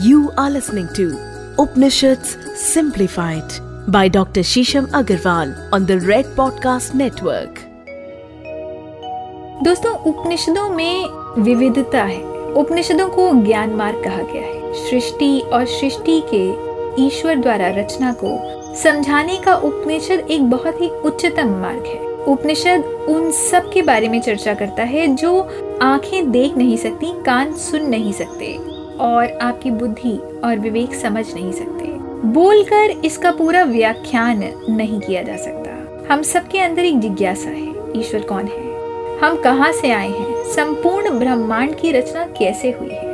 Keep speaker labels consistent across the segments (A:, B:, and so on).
A: You are listening to Upanishads Simplified by Dr. Shisham Agarwal on the Red Podcast Network.
B: दोस्तों, उपनिषदों में विविधता है उपनिषदों को ज्ञान मार्ग कहा गया है सृष्टि और सृष्टि के ईश्वर द्वारा रचना को समझाने का उपनिषद एक बहुत ही उच्चतम मार्ग है उपनिषद उन सब के बारे में चर्चा करता है जो आँखें देख नहीं सकती, कान सुन नहीं सकते और आपकी बुद्धि और विवेक समझ नहीं सकते। बोलकर इसका पूरा व्याख्यान नहीं किया जा सकता। हम सबके अंदर एक जिज्ञासा है, ईश्वर कौन है? हम कहाँ से आए हैं? संपूर्ण ब्रह्मांड की रचना कैसे हुई है?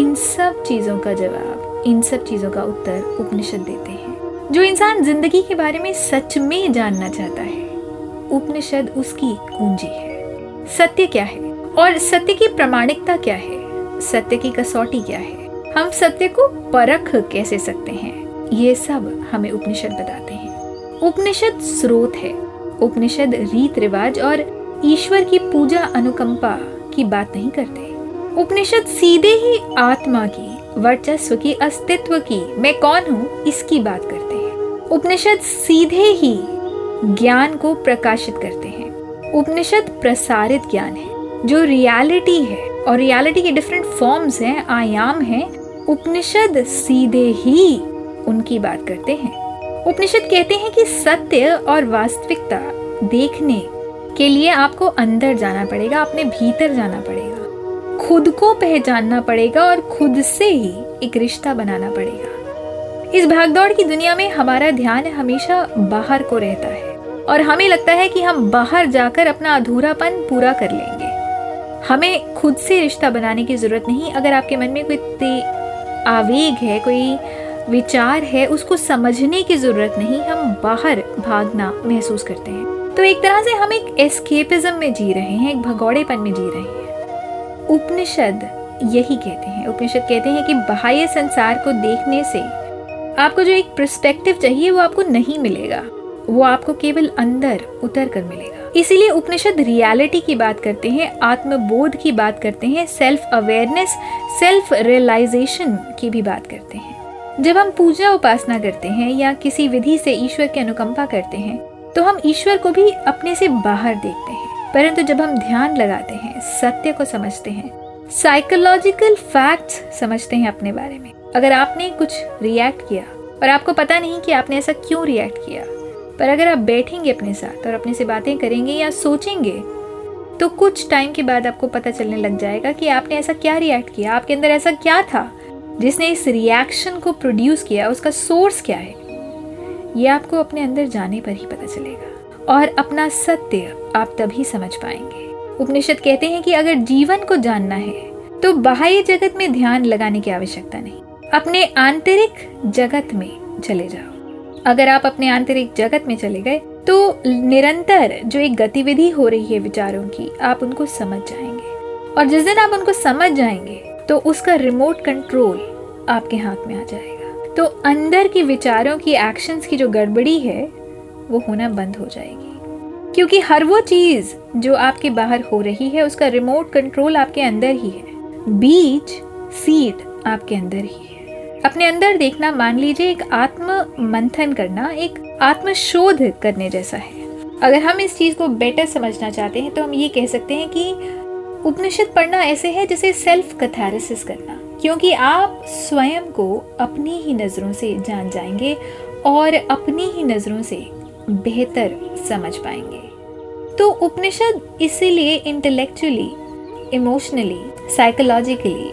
B: इन सब चीज़ों का जवाब, इन सब चीज़ों का उत्तर उपनिषद देते हैं। जो इंसान ज़िंदगी के बारे में सच में जानना चाहता है, उपनिषद उसकी कुंजी है। सत्य क्या है? और सत्य की प्रामाणिकता क्या है? सत्य की कसौटी क्या है? हम सत्य को परख कैसे सकते हैं? ये सब हमें उपनिषद बताते हैं। उपनिषद स्रोत है। उपनिषद रीत रिवाज और ईश्वर की पूजा अनुकंपा की बात नहीं करते। उपनिषद सीधे ही आत्मा की, वर्चस्व की, अस्तित्व की, मैं कौन हूँ, इसकी बात करते हैं। उपनिषद सीधे ही ज्ञान को प्रकाशित करते हैं। उपनिषद प्रसारित ज्ञान है, जो रियलिटी है। और रियलिटी के डिफरेंट फॉर्म्स हैं, आयाम हैं, उपनिषद सीधे ही उनकी बात करते हैं। उपनिषद कहते हैं कि सत्य और वास्तविकता देखने के लिए आपको अंदर जाना पड़ेगा अपने भीतर जाना पड़ेगा। खुद को पहचानना पड़ेगा और खुद से ही एक रिश्ता बनाना पड़ेगा। इस भागदौड़ की दुनिया में हमारा ध्यान हमेशा बाहर को रहता है और हमें लगता है कि हम बाहर जाकर अपना अधूरापन पूरा कर लेंगे। हमें खुद से रिश्ता बनाने की ज़रूरत नहीं। अगर आपके मन में कोई आवेग है, कोई विचार है, उसको समझने की ज़रूरत नहीं, हम बाहर भागना महसूस करते हैं। तो एक तरह से हम एक एस्केपिज्म में जी रहे हैं, एक भगौड़ेपन में जी रहे हैं। उपनिषद यही कहते हैं। उपनिषद कहते हैं कि बाह्य संसार को देखने से आपको जो एक प्रस्पेक्टिव चाहिए, वो आपको नहीं मिलेगा। वो आपको केवल अंदर उतर कर मिलेगा। इसीलिए उपनिषद रियलिटी की बात करते हैं, आत्मबोध की बात करते हैं सेल्फ अवेयरनेस सेल्फ रियलाइजेशन की भी बात करते हैं। जब हम पूजा उपासना करते हैं या किसी विधि से ईश्वर की अनुकंपा करते हैं तो हम ईश्वर को भी अपने से बाहर देखते हैं। परंतु जब हम ध्यान लगाते हैं, सत्य को समझते हैं साइकोलॉजिकल फैक्ट्स समझते हैं अपने बारे में। अगर आपने कुछ रिएक्ट किया और आपको पता नहीं कि आपने ऐसा क्यों रिएक्ट किया पर अगर आप बैठेंगे अपने साथ और अपने से बातें करेंगे या सोचेंगे तो कुछ टाइम के बाद आपको पता चलने लग जाएगा कि आपने ऐसा क्या रिएक्ट किया, आपके अंदर ऐसा क्या था, जिसने इस रिएक्शन को प्रोड्यूस किया, उसका सोर्स क्या है। ये आपको अपने अंदर जाने पर ही पता चलेगा और अपना सत्य आप तभी समझ पाएँगे। उपनिषद कहते हैं कि अगर जीवन को जानना है तो बाह्य जगत में ध्यान लगाने की आवश्यकता नहीं। अपने आंतरिक जगत में चले जाओ। अगर आप अपने आंतरिक जगत में चले गए तो निरंतर जो एक गतिविधि हो रही है विचारों की, आप उनको समझ जाएँगे। और जिस दिन आप उनको समझ जाएँगे तो उसका रिमोट कंट्रोल आपके हाथ में आ जाएगा। तो अंदर की विचारों की एक्शंस की जो गड़बड़ी है, वो होना बंद हो जाएगी। क्योंकि हर वो चीज़ जो आपके बाहर हो रही है, उसका रिमोट कंट्रोल आपके अंदर ही है। बीज सीड आपके अंदर ही है। अपने अंदर देखना, मान लीजिए एक आत्म मंथन करना, एक आत्म शोध करने जैसा है। अगर हम इस चीज़ को बेटर समझना चाहते हैं तो हम ये कह सकते हैं कि उपनिषद पढ़ना ऐसे है जैसे सेल्फ कथेरिसिस करना। क्योंकि आप स्वयं को अपनी ही नज़रों से जान जाएँगे और अपनी ही नज़रों से बेहतर समझ पाएँगे। तो उपनिषद इसीलिए इंटेलेक्चुअली इमोशनली साइकोलॉजिकली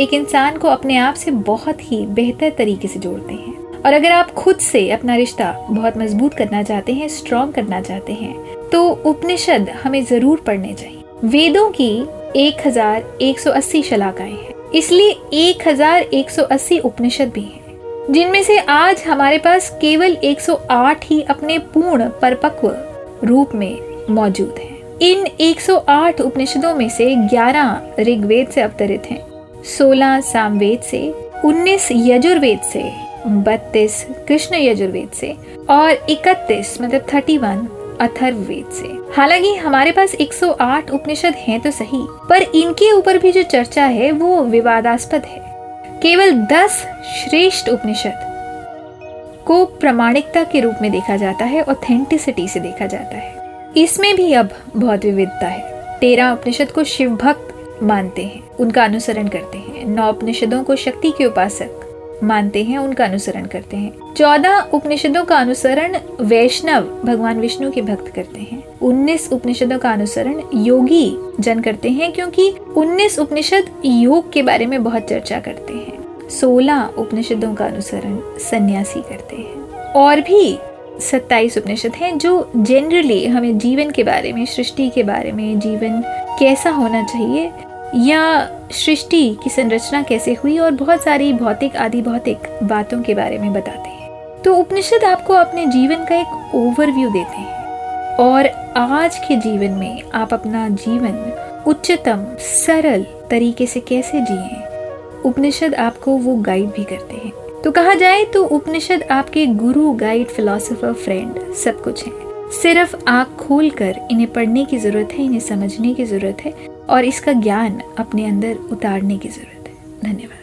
B: एक इंसान को अपने आप से बहुत ही बेहतर तरीके से जोड़ते हैं। और अगर आप खुद से अपना रिश्ता बहुत मज़बूत करना चाहते हैं स्ट्रॉन्ग करना चाहते हैं तो उपनिषद हमें ज़रूर पढ़ने चाहिए। वेदों की 1180 शलाकाएँ हैं। इसलिए 1180 उपनिषद भी हैं। जिनमें से आज हमारे पास केवल 108 ही अपने पूर्ण परपक्व रूप में मौजूद हैं। इन 108 उपनिषदों में से 11 ऋग्वेद से अवतरित हैं। सोलह सामवेद से, उन्नीस यजुर्वेद से, बत्तीस कृष्ण यजुर्वेद से और इकतीस मतलब थर्टी वन अथर्ववेद से। हालाँकि हमारे पास 108 उपनिषद हैं तो सही, पर इनके ऊपर भी जो चर्चा है वो विवादास्पद है। केवल दस श्रेष्ठ उपनिषद को प्रमाणिकता के रूप में देखा जाता है ऑथेंटिसिटी से देखा जाता है। इसमें भी अब बहुत विविधता है। तेरह उपनिषद को शिव भक्त मानते हैं, उनका अनुसरण करते हैं। नौ उपनिषदों को शक्ति के उपासक मानते हैं, उनका अनुसरण करते हैं। चौदह उपनिषदों का अनुसरण वैष्णव, भगवान विष्णु के भक्त करते हैं। उन्नीस उपनिषदों का अनुसरण योगी जन करते हैं, क्योंकि उन्नीस उपनिषद योग के बारे में बहुत चर्चा करते हैं। सोलह उपनिषदों का अनुसरण सन्यासी करते हैं। और भी सत्ताईस उपनिषद हैं, जो जनरली हमें जीवन के बारे में, सृष्टि के बारे में, जीवन कैसा होना चाहिए या सृष्टि की संरचना कैसे हुई और बहुत सारी भौतिक, आदि भौतिक बातों के बारे में बताते हैं। तो उपनिषद आपको अपने जीवन का एक ओवरव्यू देते हैं। और आज के जीवन में आप अपना जीवन उच्चतम, सरल तरीके से कैसे जिए, उपनिषद आपको वो गाइड भी करते हैं। तो कहा जाए तो उपनिषद आपके गुरु गाइड फिलोसोफर फ्रेंड सब कुछ है। सिर्फ़ आँख खोल कर इन्हें पढ़ने की ज़रूरत है, इन्हें समझने की ज़रूरत है और इसका ज्ञान अपने अंदर उतारने की ज़रूरत है। धन्यवाद।